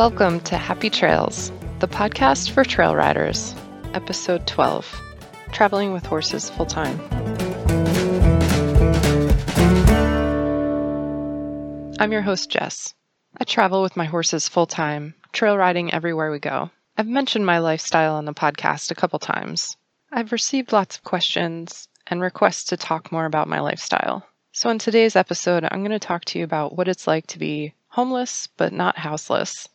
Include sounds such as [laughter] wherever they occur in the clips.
Welcome to Happy Trails, the podcast for trail riders, episode 12 Traveling with Horses Full Time. I'm your host, Jess. I travel with my horses full time, trail riding everywhere we go. I've mentioned my lifestyle on the podcast a couple times. I've received lots of questions and requests to talk more about my lifestyle. So, in today's episode, I'm going to talk to you about what it's like to be homeless but not houseless.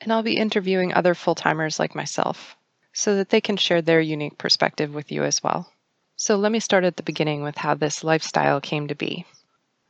And I'll be interviewing other full timers like myself so that they can share their unique perspective with you as well. So, let me start at the beginning with how this lifestyle came to be.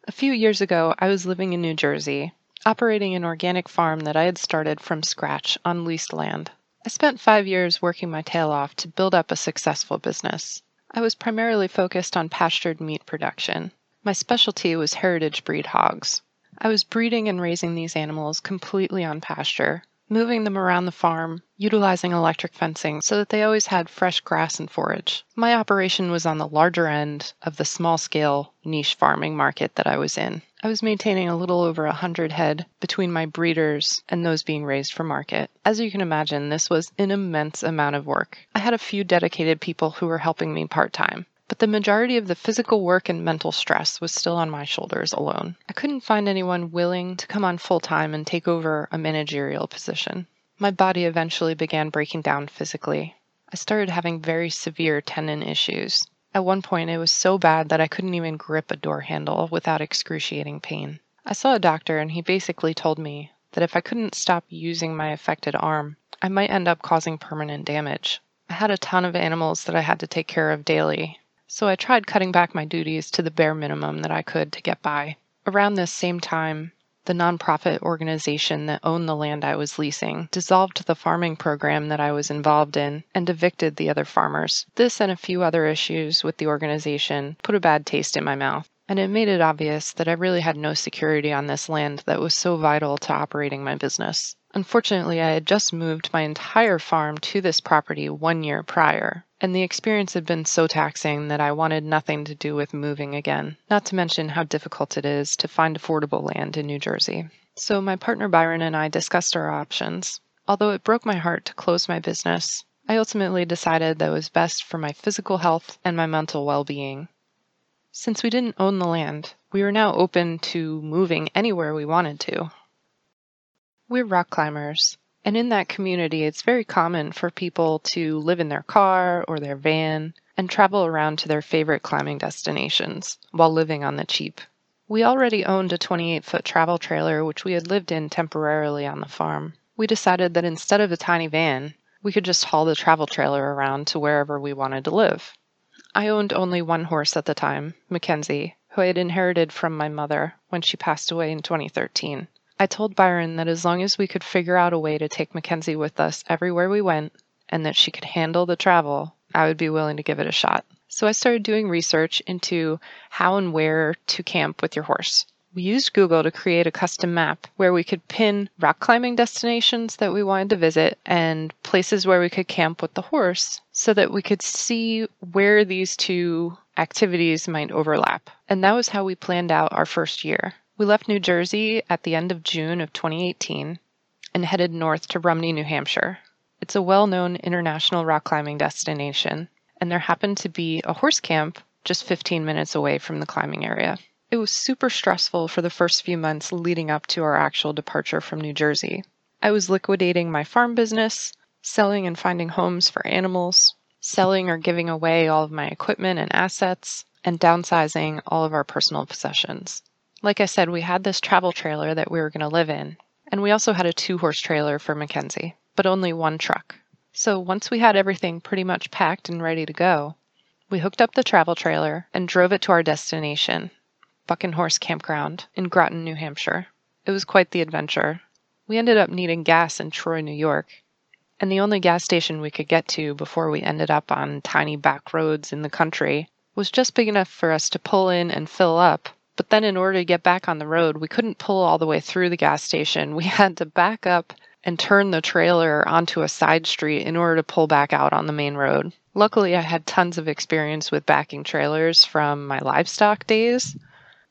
A few years ago, I was living in New Jersey, operating an organic farm that I had started from scratch on leased land. I spent five years working my tail off to build up a successful business. I was primarily focused on pastured meat production. My specialty was heritage breed hogs. I was breeding and raising these animals completely on pasture, moving them around the farm, utilizing electric fencing so that they always had fresh grass and forage. My operation was on the larger end of the small scale niche farming market that I was in. I was maintaining a little over a hundred head between my breeders and those being raised for market. As you can imagine, this was an immense amount of work. I had a few dedicated people who were helping me part time but the majority of the physical work and mental stress was still on my shoulders alone. I couldn't find anyone willing to come on full time and take over a managerial position. My body eventually began breaking down physically. I started having very severe tendon issues. At one point, it was so bad that I couldn't even grip a door handle without excruciating pain. I saw a doctor, and he basically told me that if I couldn't stop using my affected arm, I might end up causing permanent damage. I had a ton of animals that I had to take care of daily, so I tried cutting back my duties to the bare minimum that I could to get by. Around this same time, the nonprofit organization that owned the land I was leasing dissolved the farming program that I was involved in and evicted the other farmers. This and a few other issues with the organization put a bad taste in my mouth, and it made it obvious that I really had no security on this land that was so vital to operating my business. Unfortunately, I had just moved my entire farm to this property one year prior, and the experience had been so taxing that I wanted nothing to do with moving again, not to mention how difficult it is to find affordable land in New Jersey. So my partner Byron and I discussed our options. Although it broke my heart to close my business, I ultimately decided that was best for my physical health and my mental well being. Since we didn't own the land, we were now open to moving anywhere we wanted to. We're rock climbers, and in that community, it's very common for people to live in their car or their van and travel around to their favorite climbing destinations while living on the cheap. We already owned a 28 foot travel trailer, which we had lived in temporarily on the farm. We decided that instead of a tiny van, we could just haul the travel trailer around to wherever we wanted to live. I owned only one horse at the time, Mackenzie, who I had inherited from my mother when she passed away in 2013. I told Byron that as long as we could figure out a way to take Mackenzie with us everywhere we went and that she could handle the travel, I would be willing to give it a shot. So I started doing research into how and where to camp with your horse. We used Google to create a custom map where we could pin rock climbing destinations that we wanted to visit and places where we could camp with the horse so that we could see where these two activities might overlap. And that was how we planned out our first year. We left New Jersey at the end of June of 2018 and headed north to Rumney, New Hampshire. It's a well known international rock climbing destination, and there happened to be a horse camp just 15 minutes away from the climbing area. It was super stressful for the first few months leading up to our actual departure from New Jersey. I was liquidating my farm business, selling and finding homes for animals, selling or giving away all of my equipment and assets, and downsizing all of our personal possessions. Like I said, we had this travel trailer that we were going to live in, and we also had a two horse trailer for Mackenzie, but only one truck. So once we had everything pretty much packed and ready to go, we hooked up the travel trailer and drove it to our destination, Buck and Horse Campground in Groton, New Hampshire. It was quite the adventure. We ended up needing gas in Troy, New York, and the only gas station we could get to before we ended up on tiny back roads in the country was just big enough for us to pull in and fill up but then, in order to get back on the road, we couldn't pull all the way through the gas station. We [laughs] had to back up and turn the trailer onto a side street in order to pull back out on the main road. Luckily, I had tons of experience with backing trailers from my livestock days,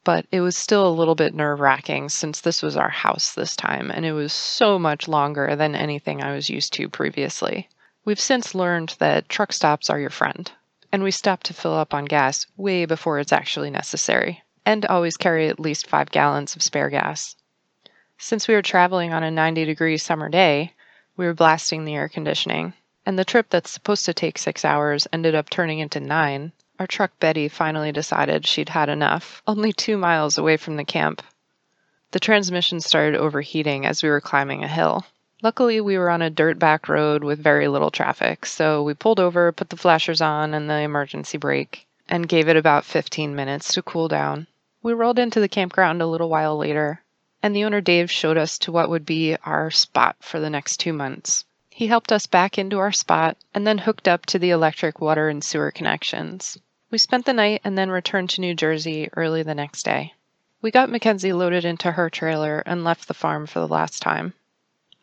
but it was still a little bit nerve wracking since this was our house this time and it was so much longer than anything I was used to previously. We've since learned that truck stops are your friend, and we stop to fill up on gas way before it's actually necessary, and always carry at least five gallons of spare gas. Since we were traveling on a 90 degree summer day, we were blasting the air conditioning, and the trip that's supposed to take six hours ended up turning into nine our truck Betty finally decided she'd had enough, only two miles away from the camp. The transmission started overheating as we were climbing a hill. Luckily, we were on a dirt back road with very little traffic, so we pulled over, put the flashers on and the emergency brake, and gave it about 15 minutes to cool down. We rolled into the campground a little while later, and the owner Dave showed us to what would be our spot for the next two months. He helped us back into our spot and then hooked up to the electric, water, and sewer connections. We spent the night and then returned to New Jersey early the next day. We got Mackenzie loaded into her trailer and left the farm for the last time.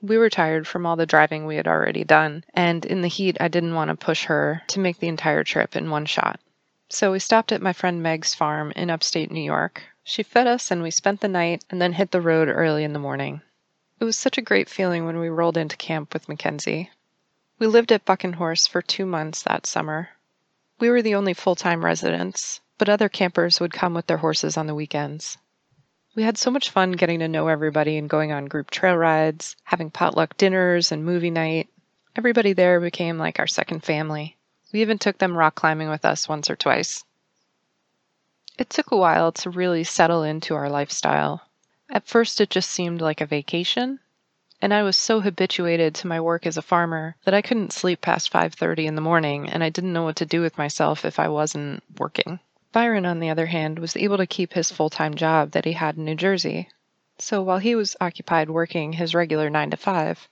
We were tired from all the driving we had already done, and in the heat, I didn't want to push her to make the entire trip in one shot. So we stopped at my friend Meg's farm in upstate New York. She fed us and we spent the night and then hit the road early in the morning. It was such a great feeling when we rolled into camp with Mackenzie. We lived at Buck and Horse for two months that summer. We were the only full time residents, but other campers would come with their horses on the weekends. We had so much fun getting to know everybody and going on group trail rides, having potluck dinners and movie night. Everybody there became like our second family. We even took them rock climbing with us once or twice. It took a while to really settle into our lifestyle. At first, it just seemed like a vacation, and I was so habituated to my work as a farmer that I couldn't sleep past 5:30 in the morning and I didn't know what to do with myself if I wasn't working. Byron on the other hand was able to keep his full-time job that he had in New Jersey. So while he was occupied working his regular 9 to 5,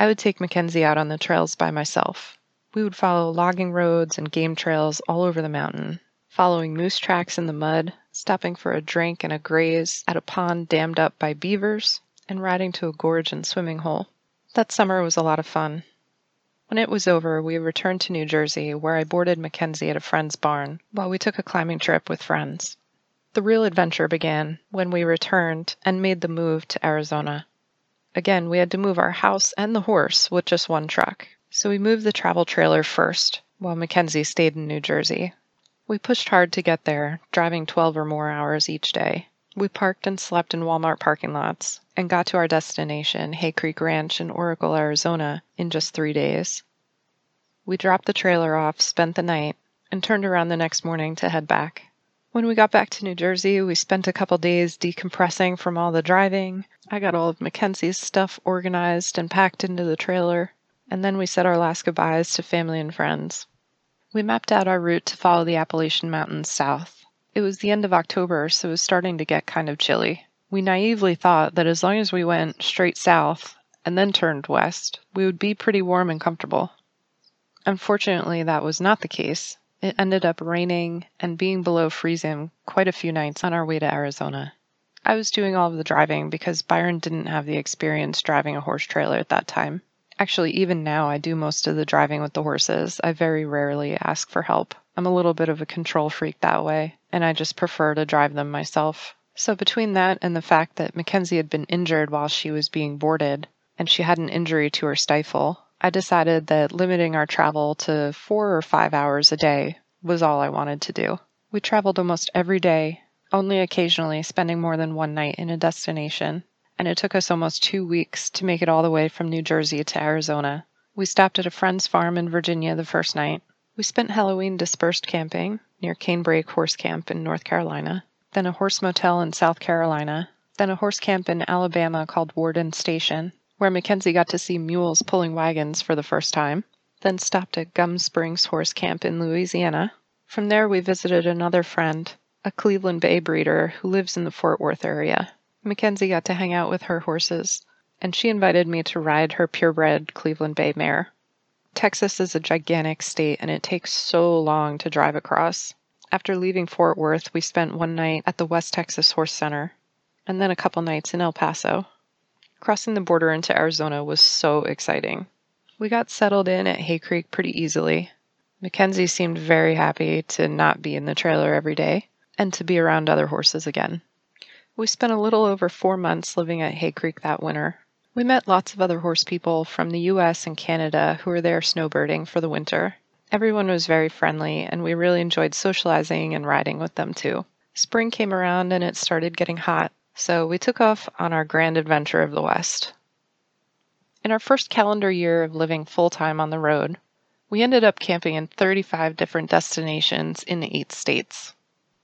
I would take Mackenzie out on the trails by myself. We would follow logging roads and game trails all over the mountain, following moose tracks in the mud, stopping for a drink and a graze at a pond dammed up by beavers, and riding to a gorge and swimming hole. That summer was a lot of fun. When it was over, we returned to New Jersey, where I boarded Mackenzie at a friend's barn while we took a climbing trip with friends. The real adventure began when we returned and made the move to Arizona. Again, we had to move our house and the horse with just one truck, so we moved the travel trailer first, while Mackenzie stayed in New Jersey. We pushed hard to get there, driving 12 or more hours each day. We parked and slept in Walmart parking lots and got to our destination, Hay Creek Ranch in Oracle, Arizona, in just three days. We dropped the trailer off, spent the night, and turned around the next morning to head back. When we got back to New Jersey, we spent a couple days decompressing from all the driving. I got all of Mackenzie's stuff organized and packed into the trailer, and then we said our last goodbyes to family and friends. We mapped out our route to follow the Appalachian Mountains south. It was the end of October, so it was starting to get kind of chilly. We naively thought that as long as we went straight south and then turned west, we would be pretty warm and comfortable. Unfortunately, that was not the case. It ended up raining and being below freezing quite a few nights on our way to Arizona. I was doing all of the driving because Byron didn't have the experience driving a horse trailer at that time. Actually, even now, I do most of the driving with the horses. I very rarely ask for help. I'm a little bit of a control freak that way, and I just prefer to drive them myself. So, between that and the fact that Mackenzie had been injured while she was being boarded, and she had an injury to her stifle, I decided that limiting our travel to four or five hours a day was all I wanted to do. We traveled almost every day, only occasionally spending more than one night in a destination and it took us almost two weeks to make it all the way from New Jersey to Arizona. We stopped at a friend's farm in Virginia the first night. We spent Halloween dispersed camping near Canebrake Horse Camp in North Carolina, then a horse motel in South Carolina, then a horse camp in Alabama called Warden Station, where Mackenzie got to see mules pulling wagons for the first time, then stopped at Gum Springs Horse Camp in Louisiana. From there, we visited another friend, a Cleveland Bay breeder who lives in the Fort Worth area. Mackenzie got to hang out with her horses, and she invited me to ride her purebred Cleveland Bay mare. Texas is a gigantic state and it takes so long to drive across. After leaving Fort Worth, we spent one night at the West Texas Horse Center and then a couple nights in El Paso. Crossing the border into Arizona was so exciting. We got settled in at Hay Creek pretty easily. Mackenzie seemed very happy to not be in the trailer every day and to be around other horses again. We spent a little over four months living at Hay Creek that winter. We met lots of other horse people from the US and Canada who were there snowbirding for the winter. Everyone was very friendly, and we really enjoyed socializing and riding with them too. Spring came around and it started getting hot, so we took off on our grand adventure of the West. In our first calendar year of living full time on the road, we ended up camping in 35 different destinations in eight states.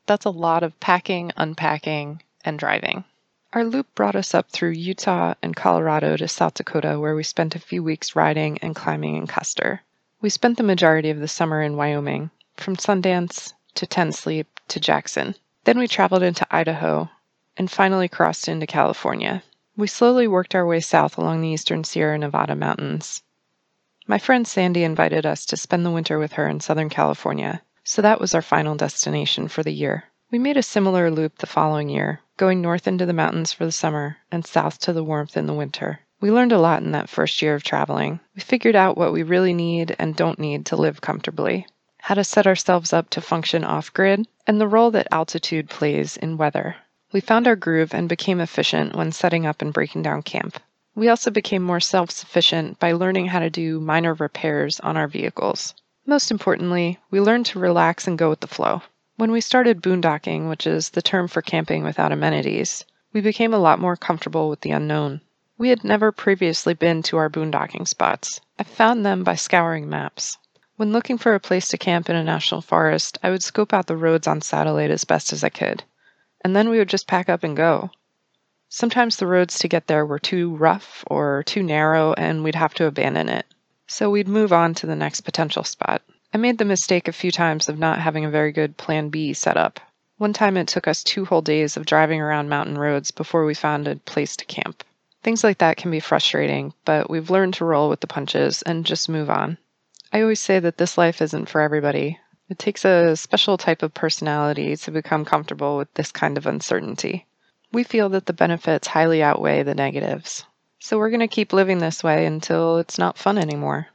That's a lot of packing, unpacking, and driving. Our loop brought us up through Utah and Colorado to South Dakota, where we spent a few weeks riding and climbing in Custer. We spent the majority of the summer in Wyoming, from Sundance to Ten Sleep to Jackson. Then we traveled into Idaho and finally crossed into California. We slowly worked our way south along the eastern Sierra Nevada mountains. My friend Sandy invited us to spend the winter with her in Southern California, so that was our final destination for the year. We made a similar loop the following year, going north into the mountains for the summer and south to the warmth in the winter. We learned a lot in that first year of traveling. We figured out what we really need and don't need to live comfortably, how to set ourselves up to function off grid, and the role that altitude plays in weather. We found our groove and became efficient when setting up and breaking down camp. We also became more self sufficient by learning how to do minor repairs on our vehicles. Most importantly, we learned to relax and go with the flow. When we started boondocking, which is the term for camping without amenities, we became a lot more comfortable with the unknown. We had never previously been to our boondocking spots. I found them by scouring maps. When looking for a place to camp in a national forest, I would scope out the roads on satellite as best as I could, and then we would just pack up and go. Sometimes the roads to get there were too rough or too narrow, and we'd have to abandon it. So we'd move on to the next potential spot. I made the mistake a few times of not having a very good plan B set up. One time it took us two whole days of driving around mountain roads before we found a place to camp. Things like that can be frustrating, but we've learned to roll with the punches and just move on. I always say that this life isn't for everybody. It takes a special type of personality to become comfortable with this kind of uncertainty. We feel that the benefits highly outweigh the negatives. So we're going to keep living this way until it's not fun anymore.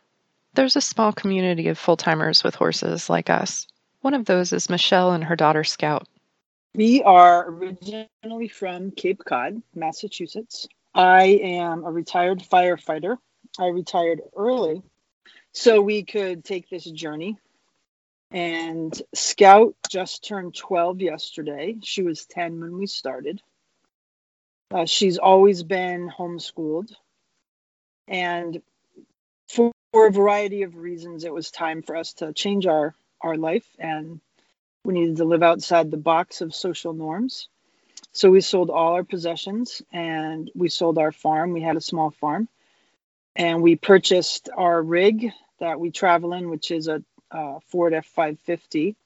There's a small community of full timers with horses like us. One of those is Michelle and her daughter Scout. We are originally from Cape Cod, Massachusetts. I am a retired firefighter. I retired early so we could take this journey. And Scout just turned 12 yesterday. She was 10 when we started. Uh, she's always been homeschooled. And for a variety of reasons, it was time for us to change our, our life and we needed to live outside the box of social norms. So we sold all our possessions and we sold our farm. We had a small farm and we purchased our rig that we travel in, which is a, a Ford F 550,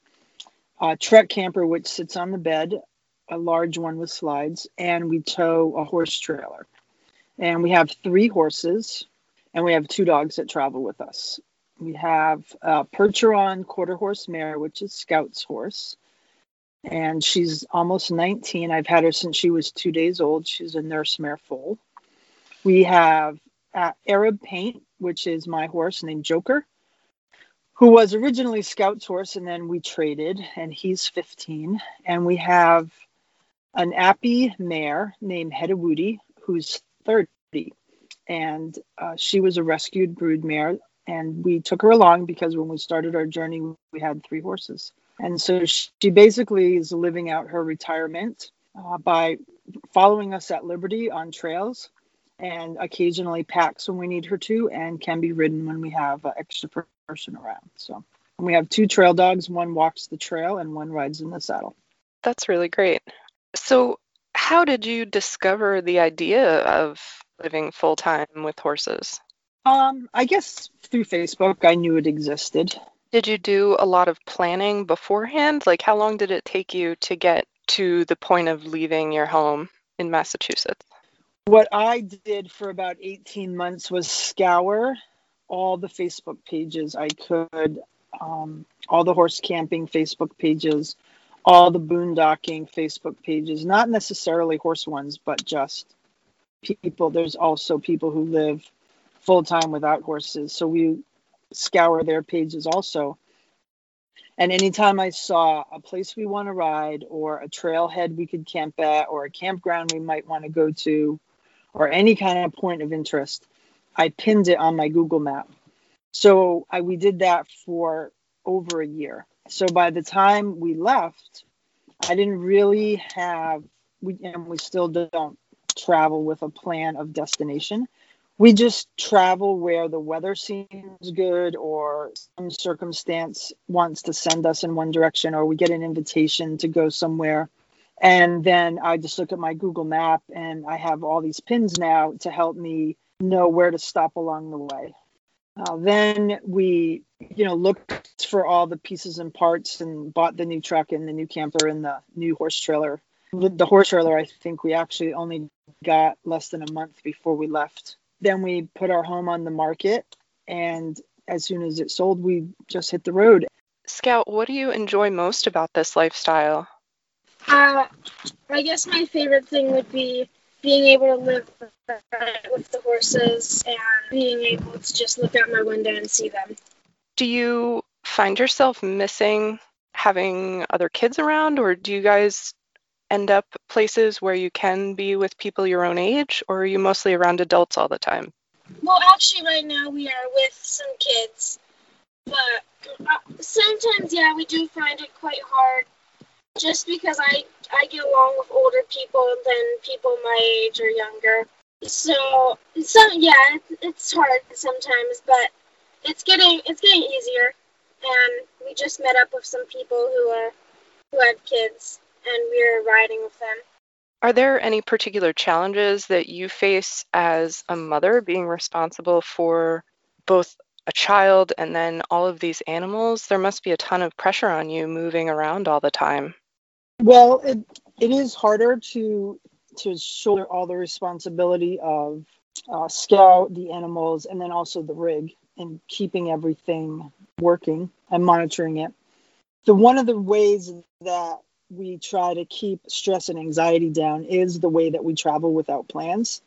a truck camper, which sits on the bed, a large one with slides, and we tow a horse trailer. And we have three horses and we have two dogs that travel with us. We have a Percheron quarter horse mare, which is Scout's horse, and she's almost 19. I've had her since she was two days old. She's a nurse mare foal. We have uh, Arab Paint, which is my horse named Joker, who was originally Scout's horse, and then we traded, and he's 15. And we have an Appy mare named Hedawudi, who's 30 and uh, she was a rescued brood mare. And we took her along because when we started our journey, we had three horses. And so she basically is living out her retirement uh, by following us at Liberty on trails and occasionally packs when we need her to and can be ridden when we have an extra person around. So we have two trail dogs. One walks the trail and one rides in the saddle. That's really great. So, how did you discover the idea of living full time with horses? Um, I guess through Facebook, I knew it existed. Did you do a lot of planning beforehand? Like, how long did it take you to get to the point of leaving your home in Massachusetts? What I did for about 18 months was scour all the Facebook pages I could, um, all the horse camping Facebook pages, all the boondocking Facebook pages, not necessarily horse ones, but just people there's also people who live full time without horses so we scour their pages also And anytime I saw a place we want to ride, or a trailhead we could camp at, or a campground we might want to go to, or any kind of point of interest, I pinned it on my Google map. So I, we did that for over a year. So by the time we left, I didn't really have, we, and we still don't travel with a plan of destination. We just travel where the weather seems good or some circumstance wants to send us in one direction or we get an invitation to go somewhere. And then i just look at my google map and i have all these pins now to help me know where to stop along the way. Uh, then we you know looked for all the pieces and parts and bought the new truck and the new camper and the new horse trailer the horse trailer i think we actually only got less than a month before we left then we put our home on the market, and as soon as it sold, we just hit the road. Scout, what do you enjoy most about this lifestyle? Uh, I guess my favorite thing would be being able to live with the horses and being able to just look out my window and see them. Do you find yourself missing having other kids around, or do you guys end up places where you can be with people your own age, or are you mostly around adults all the time? Well, actually, right now we are with some kids, but uh, sometimes, yeah, we do find it quite hard just because I, I get along with older people than people my age or younger. So, some yeah, it's hard sometimes, but it's getting it's getting easier, and we just met up with some people who are who have kids and we're riding with them. Are there any particular challenges that you face as a mother being responsible for both a child and then all of these animals? There must be a ton of pressure on you moving around all the time. Well, it it is harder to to shoulder all the responsibility of uh, scout the animals and then also the rig and keeping everything working and monitoring it. So one of the ways that we try to keep stress and anxiety down is the way that we travel without plans.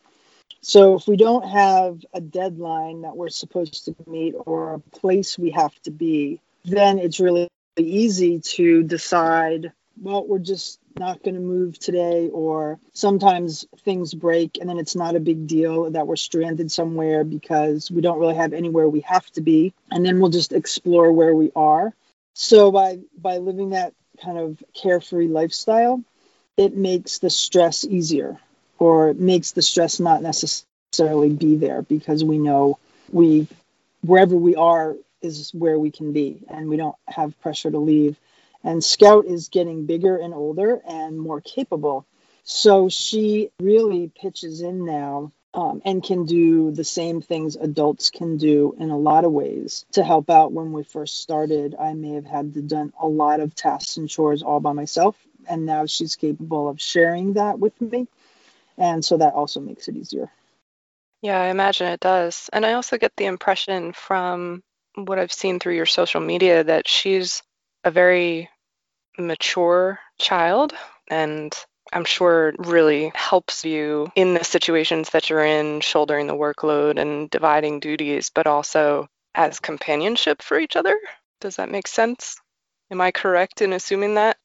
So if we don't have a deadline that we're supposed to meet or a place we have to be, then it's really easy to decide, well, we're just not going to move today or sometimes things break and then it's not a big deal that we're stranded somewhere because we don't really have anywhere we have to be and then we'll just explore where we are so by by living that kind of carefree lifestyle, it makes the stress easier or makes the stress not necessarily be there because we know we wherever we are is where we can be and we don't have pressure to leave. And Scout is getting bigger and older and more capable. So she really pitches in now um, and can do the same things adults can do in a lot of ways to help out. When we first started, I may have had to done a lot of tasks and chores all by myself, and now she's capable of sharing that with me, and so that also makes it easier. Yeah, I imagine it does. And I also get the impression from what I've seen through your social media that she's a very mature child and I'm sure really helps you in the situations that you're in, shouldering the workload and dividing duties, but also as companionship for each other. Does that make sense? Am I correct in assuming that?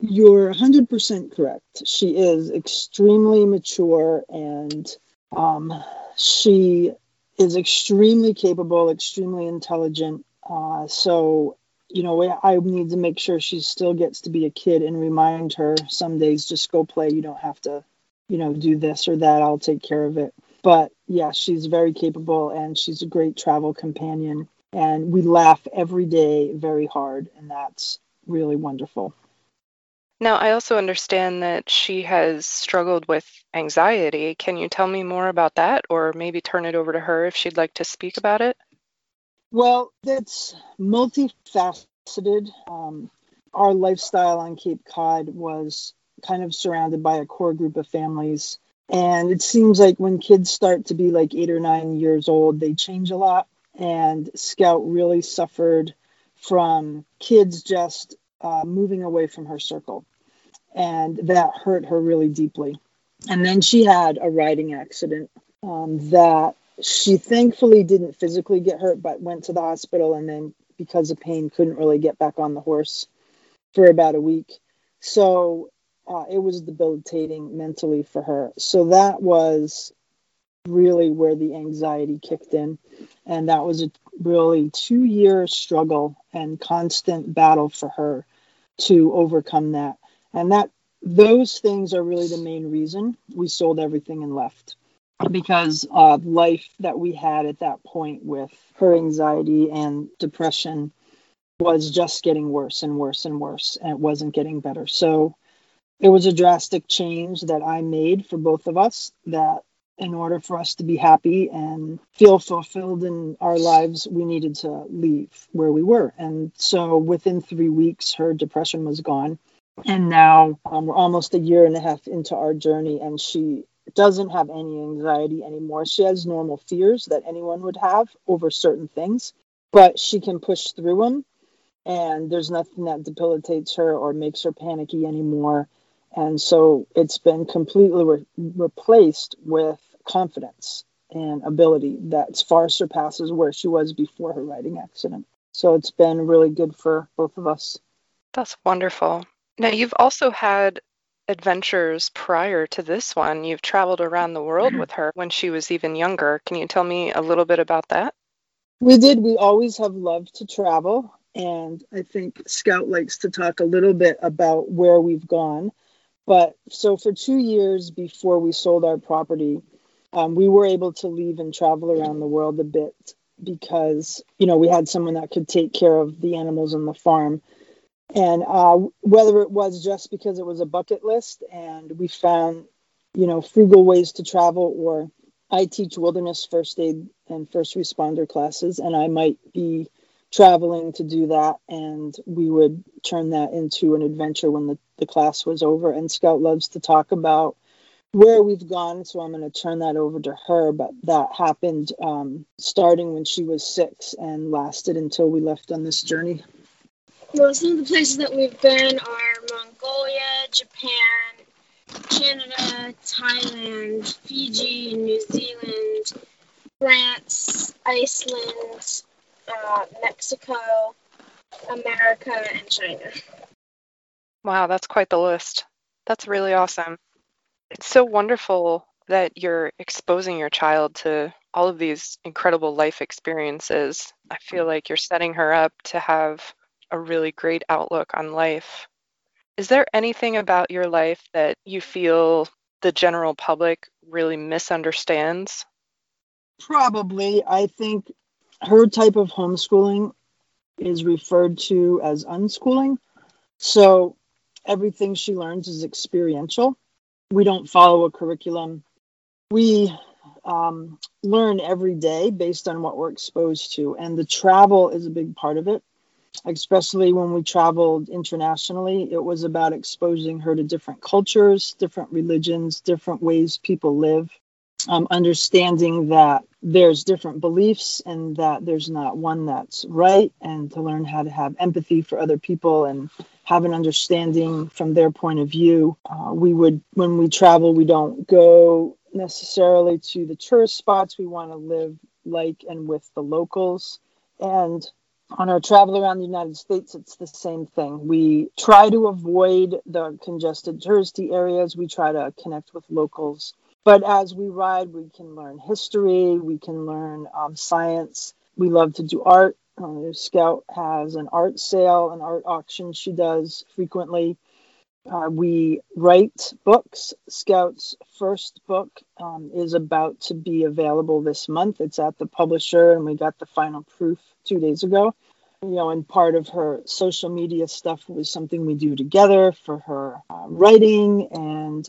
You're 100% correct. She is extremely mature and um, she is extremely capable, extremely intelligent. Uh, so you know, I need to make sure she still gets to be a kid and remind her some days just go play. You don't have to, you know, do this or that. I'll take care of it. But yeah, she's very capable and she's a great travel companion. And we laugh every day very hard, and that's really wonderful. Now, I also understand that she has struggled with anxiety. Can you tell me more about that, or maybe turn it over to her if she'd like to speak about it? Well, it's multifaceted. Um, our lifestyle on Cape Cod was kind of surrounded by a core group of families. And it seems like when kids start to be like eight or nine years old, they change a lot. And Scout really suffered from kids just uh, moving away from her circle. And that hurt her really deeply. And then she had a riding accident um, that she thankfully didn't physically get hurt, but went to the hospital and then because of pain, couldn't really get back on the horse for about a week. So uh, it was debilitating mentally for her. So that was really where the anxiety kicked in. And that was a really two year struggle and constant battle for her to overcome that. And that those things are really the main reason we sold everything and left because of life that we had at that point with her anxiety and depression was just getting worse and worse and worse and it wasn't getting better. So it was a drastic change that i made for both of us that in order for us to be happy and feel fulfilled in our lives we needed to leave where we were. And so within three weeks her depression was gone. And now um, we're almost a year and a half into our journey and she doesn't have any anxiety anymore. She has normal fears that anyone would have over certain things but she can push through them and there's nothing that debilitates her or makes her panicky anymore. And so it's been completely re- replaced with confidence and ability that far surpasses where she was before her riding accident. So it's been really good for both of us. That's wonderful. Now, you've also had adventures prior to this one. You've traveled around the world with her when she was even younger. Can you tell me a little bit about that? We did. We always have loved to travel. And I think Scout likes to talk a little bit about where we've gone. But so for two years before we sold our property, um, we were able to leave and travel around the world a bit because, you know, we had someone that could take care of the animals on the farm and uh, whether it was just because it was a bucket list and we found you know frugal ways to travel or i teach wilderness first aid and first responder classes and i might be traveling to do that and we would turn that into an adventure when the, the class was over. And scout loves to talk about where we've gone so i'm going to turn that over to her but that happened um, starting when she was six and lasted until we left on this journey well, some of the places that we've been are Mongolia, Japan, Canada, Thailand, Fiji, New Zealand, France, Iceland, uh, Mexico, America, and China. Wow, that's quite the list. That's really awesome. It's so wonderful that you're exposing your child to all of these incredible life experiences. I feel like you're setting her up to have a really great outlook on life. Is there anything about your life that you feel the general public really misunderstands? Probably. I think her type of homeschooling is referred to as unschooling. So everything she learns is experiential. We don't follow a curriculum. We um, learn every day based on what we're exposed to, and the travel is a big part of it especially when we traveled internationally. It was about exposing her to different cultures, different religions, different ways people live, um, understanding that there's different beliefs and that there's not one that's right, and to learn how to have empathy for other people and have an understanding from their point of view. Uh, we would, when we travel, we don't go necessarily to the tourist spots. We want to live like and with the locals. And on our travel around the United States, it's the same thing. We try to avoid the congested touristy areas. We try to connect with locals. But as we ride, we can learn history, we can learn um, science. We love to do art. Uh, Scout has an art sale, an art auction she does frequently. Uh, we write books. Scout's first book um, is about to be available this month. It's at the publisher, and we got the final proof two days ago. You know, and part of her social media stuff was something we do together for her uh, writing, and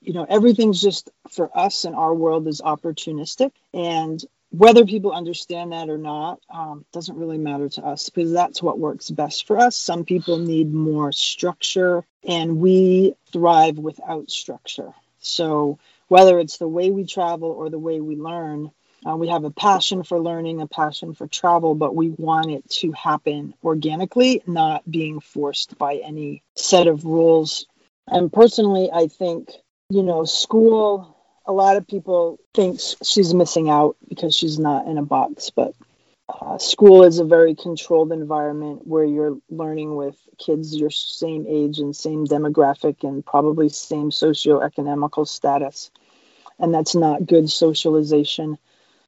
you know, everything's just for us and our world is opportunistic. And whether people understand that or not um, doesn't really matter to us because that's what works best for us. Some people need more structure, and we thrive without structure. So, whether it's the way we travel or the way we learn, uh, we have a passion for learning, a passion for travel, but we want it to happen organically, not being forced by any set of rules. And personally, I think, you know, school a lot of people think she's missing out because she's not in a box, but Uh, school is a very controlled environment where you're learning with kids your same age and same demographic and probably same socioeconomical status. And that's not good socialization.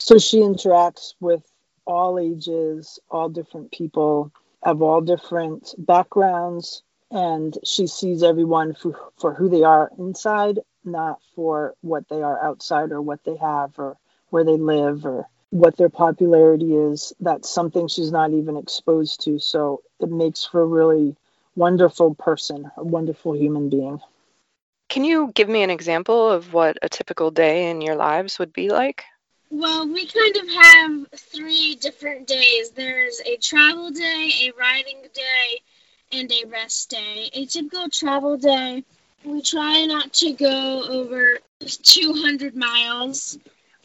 So she interacts with all ages, all different people of all different backgrounds, and she sees everyone for, for who they are inside, not for what they are outside or what they have or where they live or what their popularity is. That's something she's not even exposed to. So it makes for a really wonderful person, a wonderful human being. Can you give me an example of what a typical day in your lives would be like? Well, we kind of have three different days. There's a travel day, a riding day, and a rest day. A typical travel day, we try not to go over 200 miles.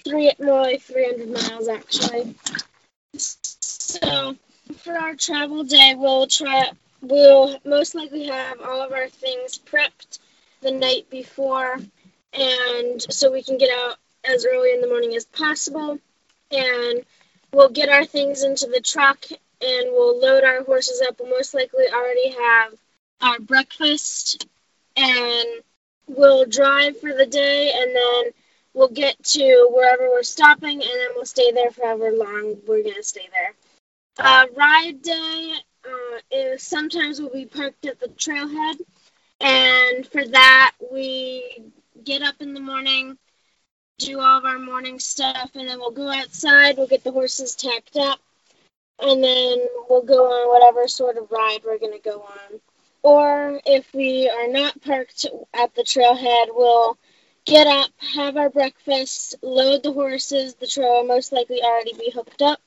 Three, no, like 300 miles actually. So for our travel day, we'll try. We'll most likely have all of our things prepped the night before, and so we can get out as early in the morning as possible. And we'll get our things into the truck and we'll load our horses up. We'll most likely already have our breakfast and we'll drive for the day and then we'll get to wherever we're stopping and then we'll stay there for however long we're going to stay there. Uh, ride day uh, is sometimes we'll be parked at the trailhead and for that we get up in the morning do all of our morning stuff, and then we'll go outside. We'll get the horses tacked up, and then we'll go on whatever sort of ride we're going to go on. Or if we are not parked at the trailhead, we'll get up, have our breakfast, load the horses. The trail will most likely already be hooked up,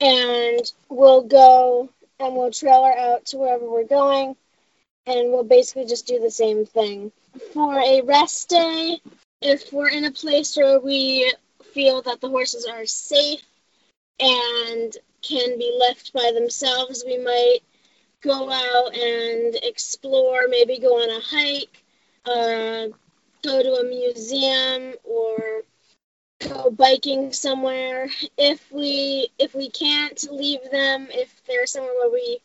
and we'll go and we'll trailer out to wherever we're going, and we'll basically just do the same thing. For a rest day, if we're in a place where we feel that the horses are safe and can be left by themselves, we might go out and explore, maybe go on a hike, uh, go to a museum, or go biking somewhere. If we if we can't leave them, if there's somewhere where we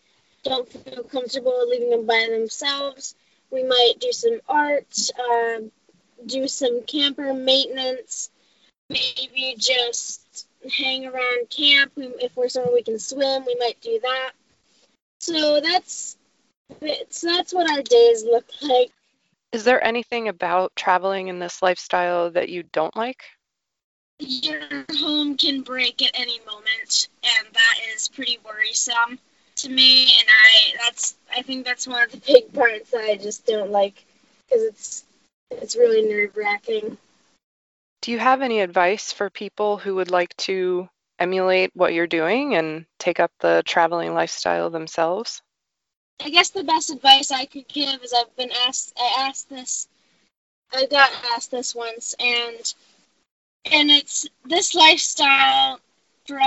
don't feel comfortable leaving them by themselves, we might do some art. Uh, do some camper maintenance, maybe just hang around camp. If we're somewhere we can swim, we might do that. So that's so that's what our days look like. Is there anything about traveling in this lifestyle that you don't like? Your home can break at any moment, and that is pretty worrisome to me. And I that's I think that's one of the big parts that I just don't like because it's it's really nerve wracking. Do you have any advice for people who would like to emulate what you're doing and take up the traveling lifestyle themselves? I guess the best advice I could give is I've been asked I asked this I got asked this once and and it's this lifestyle for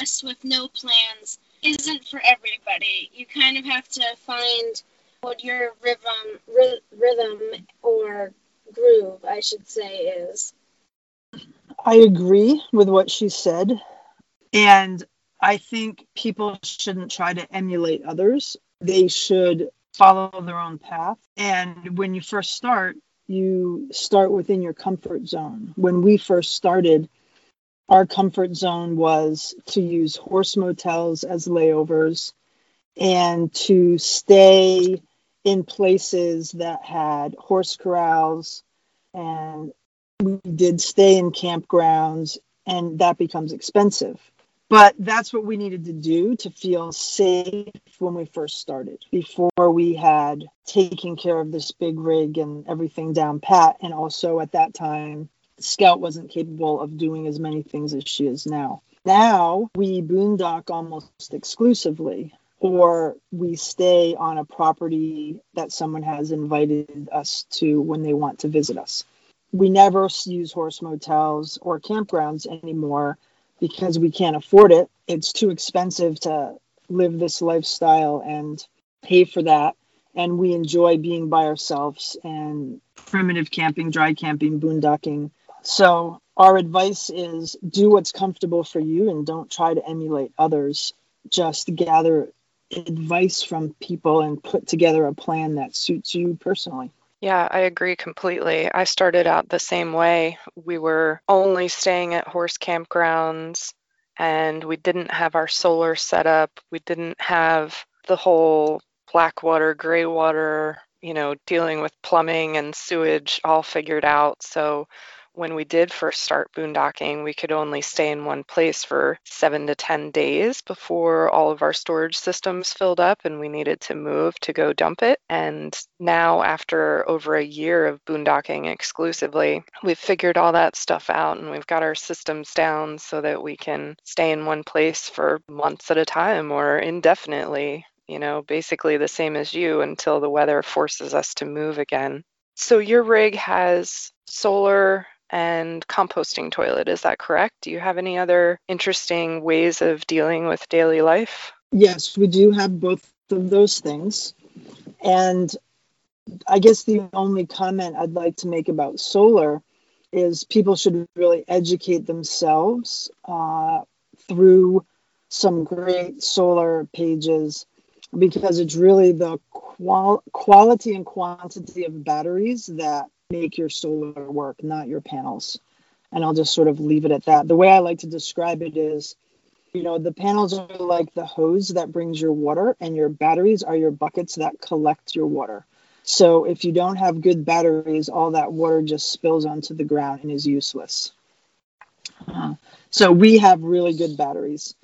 us with no plans isn't for everybody. You kind of have to find what your rhythm rhythm or groove, I should say, is. I agree with what she said. And I think people shouldn't try to emulate others. They should follow their own path. And when you first start, you start within your comfort zone. When we first started, our comfort zone was to use horse motels as layovers and to stay in places that had horse corrals and we did stay in campgrounds and that becomes expensive. But that's what we needed to do to feel safe when we first started before we had taken care of this big rig and everything down pat. And also at that time scout wasn't capable of doing as many things as she is now. Now we boondock almost exclusively or we stay on a property that someone has invited us to when they want to visit us. We never use horse motels or campgrounds anymore because we can't afford it. It's too expensive to live this lifestyle and pay for that. And we enjoy being by ourselves and primitive camping, dry camping, boondocking. So our advice is do what's comfortable for you and don't try to emulate others. Just gather advice from people and put together a plan that suits you personally. Yeah, I agree completely. I started out the same way. We were only staying at horse campgrounds and we didn't have our solar set up. We didn't have the whole black water, gray water, you know, dealing with plumbing and sewage all figured out. So when we did first start boondocking, we could only stay in one place for seven to 10 days before all of our storage systems filled up and we needed to move to go dump it. And now, after over a year of boondocking exclusively, we've figured all that stuff out and we've got our systems down so that we can stay in one place for months at a time or indefinitely. You know, basically the same as you until the weather forces us to move again. So, your rig has solar and composting toilet. Is that correct? Do you have any other interesting ways of dealing with daily life? Yes, we do have both of those things. And I guess the only comment I'd like to make about solar is people should really educate themselves uh, through some great solar pages because it's really the qual- quality and quantity of batteries that make your solar work, not your panels. And I'll just sort of leave it at that. The way I like to describe it is, you know, the panels are like the hose that brings your water, and your batteries are your buckets that collect your water. So if you don't have good batteries, all that water just spills onto the ground and is useless. Uh, so we have really good batteries.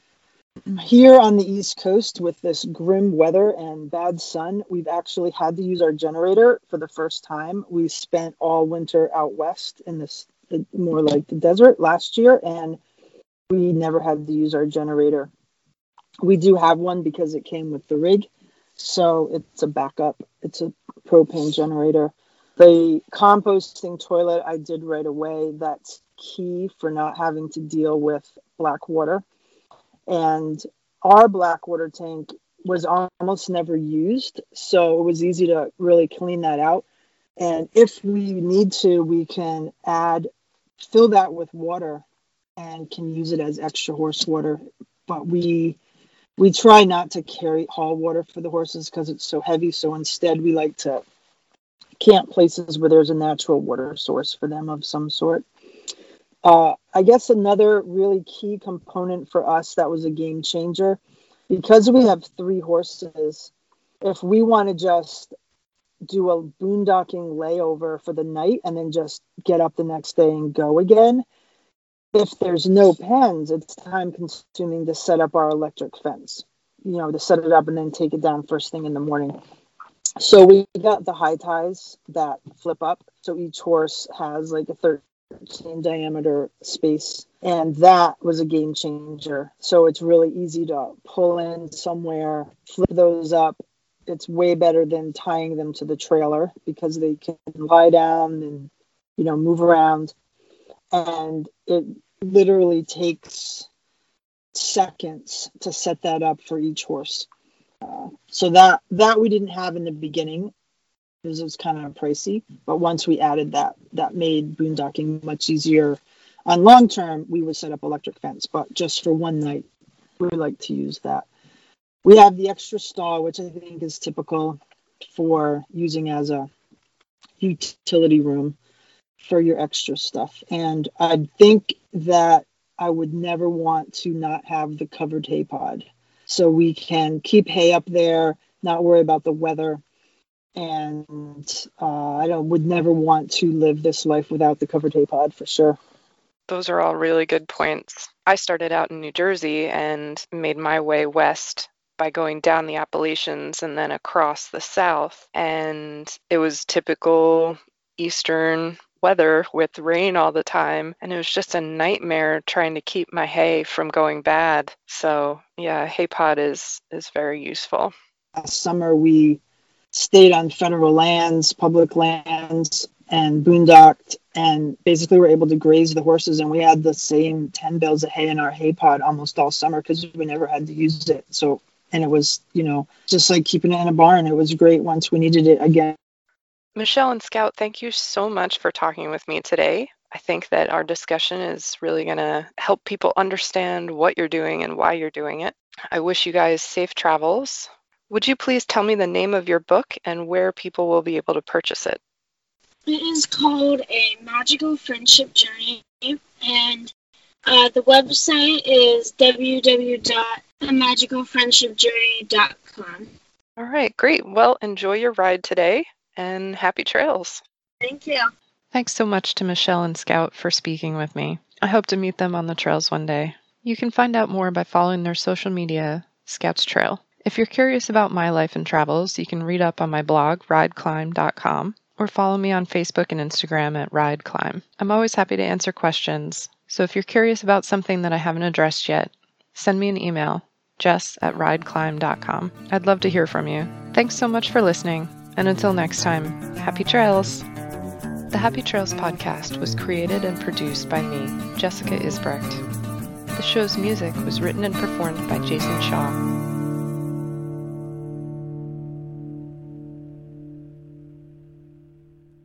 Here on the East Coast, with this grim weather and bad sun, we've actually had to use our generator for the first time. We spent all winter out west in this more like the desert last year, and we never had to use our generator. We do have one because it came with the rig, so it's a backup. It's a propane generator. The composting toilet I did right away. That's key for not having to deal with black water and our black water tank was almost never used so it was easy to really clean that out. And if we need to we can add fill that with water and can use it as extra horse water. But we we try not to carry haul water for the horses because it's so heavy so instead we like to camp places where there's a natural water source for them of some sort uh, I guess another really key component for us that was a game changer because we have three horses. If we want to just do a boondocking layover for the night and then just get up the next day and go again, if there's no pens, it's time consuming to set up our electric fence, you know, to set it up and then take it down first thing in the morning. So we got the high ties that flip up. So each horse has like a 13 diameter space and that was a game changer. So it's really easy to pull in somewhere flip those up. It's way better than tying them to the trailer because they can lie down and you know move around. And it literally takes seconds to set that up for each horse. Uh, so that that we didn't have in the beginning because it was kind of pricey. But once we added that, that made boondocking much easier. On long term, we would set up electric fence, but just for one night, we like to use that. We have the extra stall, which I think is typical for using as a utility room for your extra stuff. And I think that I would never want to not have the covered hay pod. So we can keep hay up there, not worry about the weather, and uh, I don't, would never want to live this life without the covered hay pod for sure. Those are all really good points. I started out in New Jersey and made my way west by going down the Appalachians and then across the south. And it was typical Eastern weather with rain all the time. And it was just a nightmare trying to keep my hay from going bad. So, yeah, hay pod is, is very useful. Last summer, we stayed on federal lands, public lands, and boondocked, and basically were able to graze the horses. And we had the same 10 bales of hay in our hay pod almost all summer because we never had to use it. So, and it was, you know, just like keeping it in a barn. It was great once we needed it again. Michelle and Scout, thank you so much for talking with me today. I think that our discussion is really going to help people understand what you're doing and why you're doing it. I wish you guys safe travels. Would you please tell me the name of your book and where people will be able to purchase it? It is called A Magical Friendship Journey, and uh, the website is www.amagicalfriendshipjourney.com. All right, great. Well, enjoy your ride today and happy trails. Thank you. Thanks so much to Michelle and Scout for speaking with me. I hope to meet them on the trails one day. You can find out more by following their social media, Scouts Trail. If you're curious about my life and travels, you can read up on my blog, rideclimb.com, or follow me on Facebook and Instagram at rideclimb. I'm always happy to answer questions, so if you're curious about something that I haven't addressed yet, send me an email, jess at rideclimb.com. I'd love to hear from you. Thanks so much for listening, and until next time, happy trails! The Happy Trails podcast was created and produced by me, Jessica Isbrecht. The show's music was written and performed by Jason Shaw.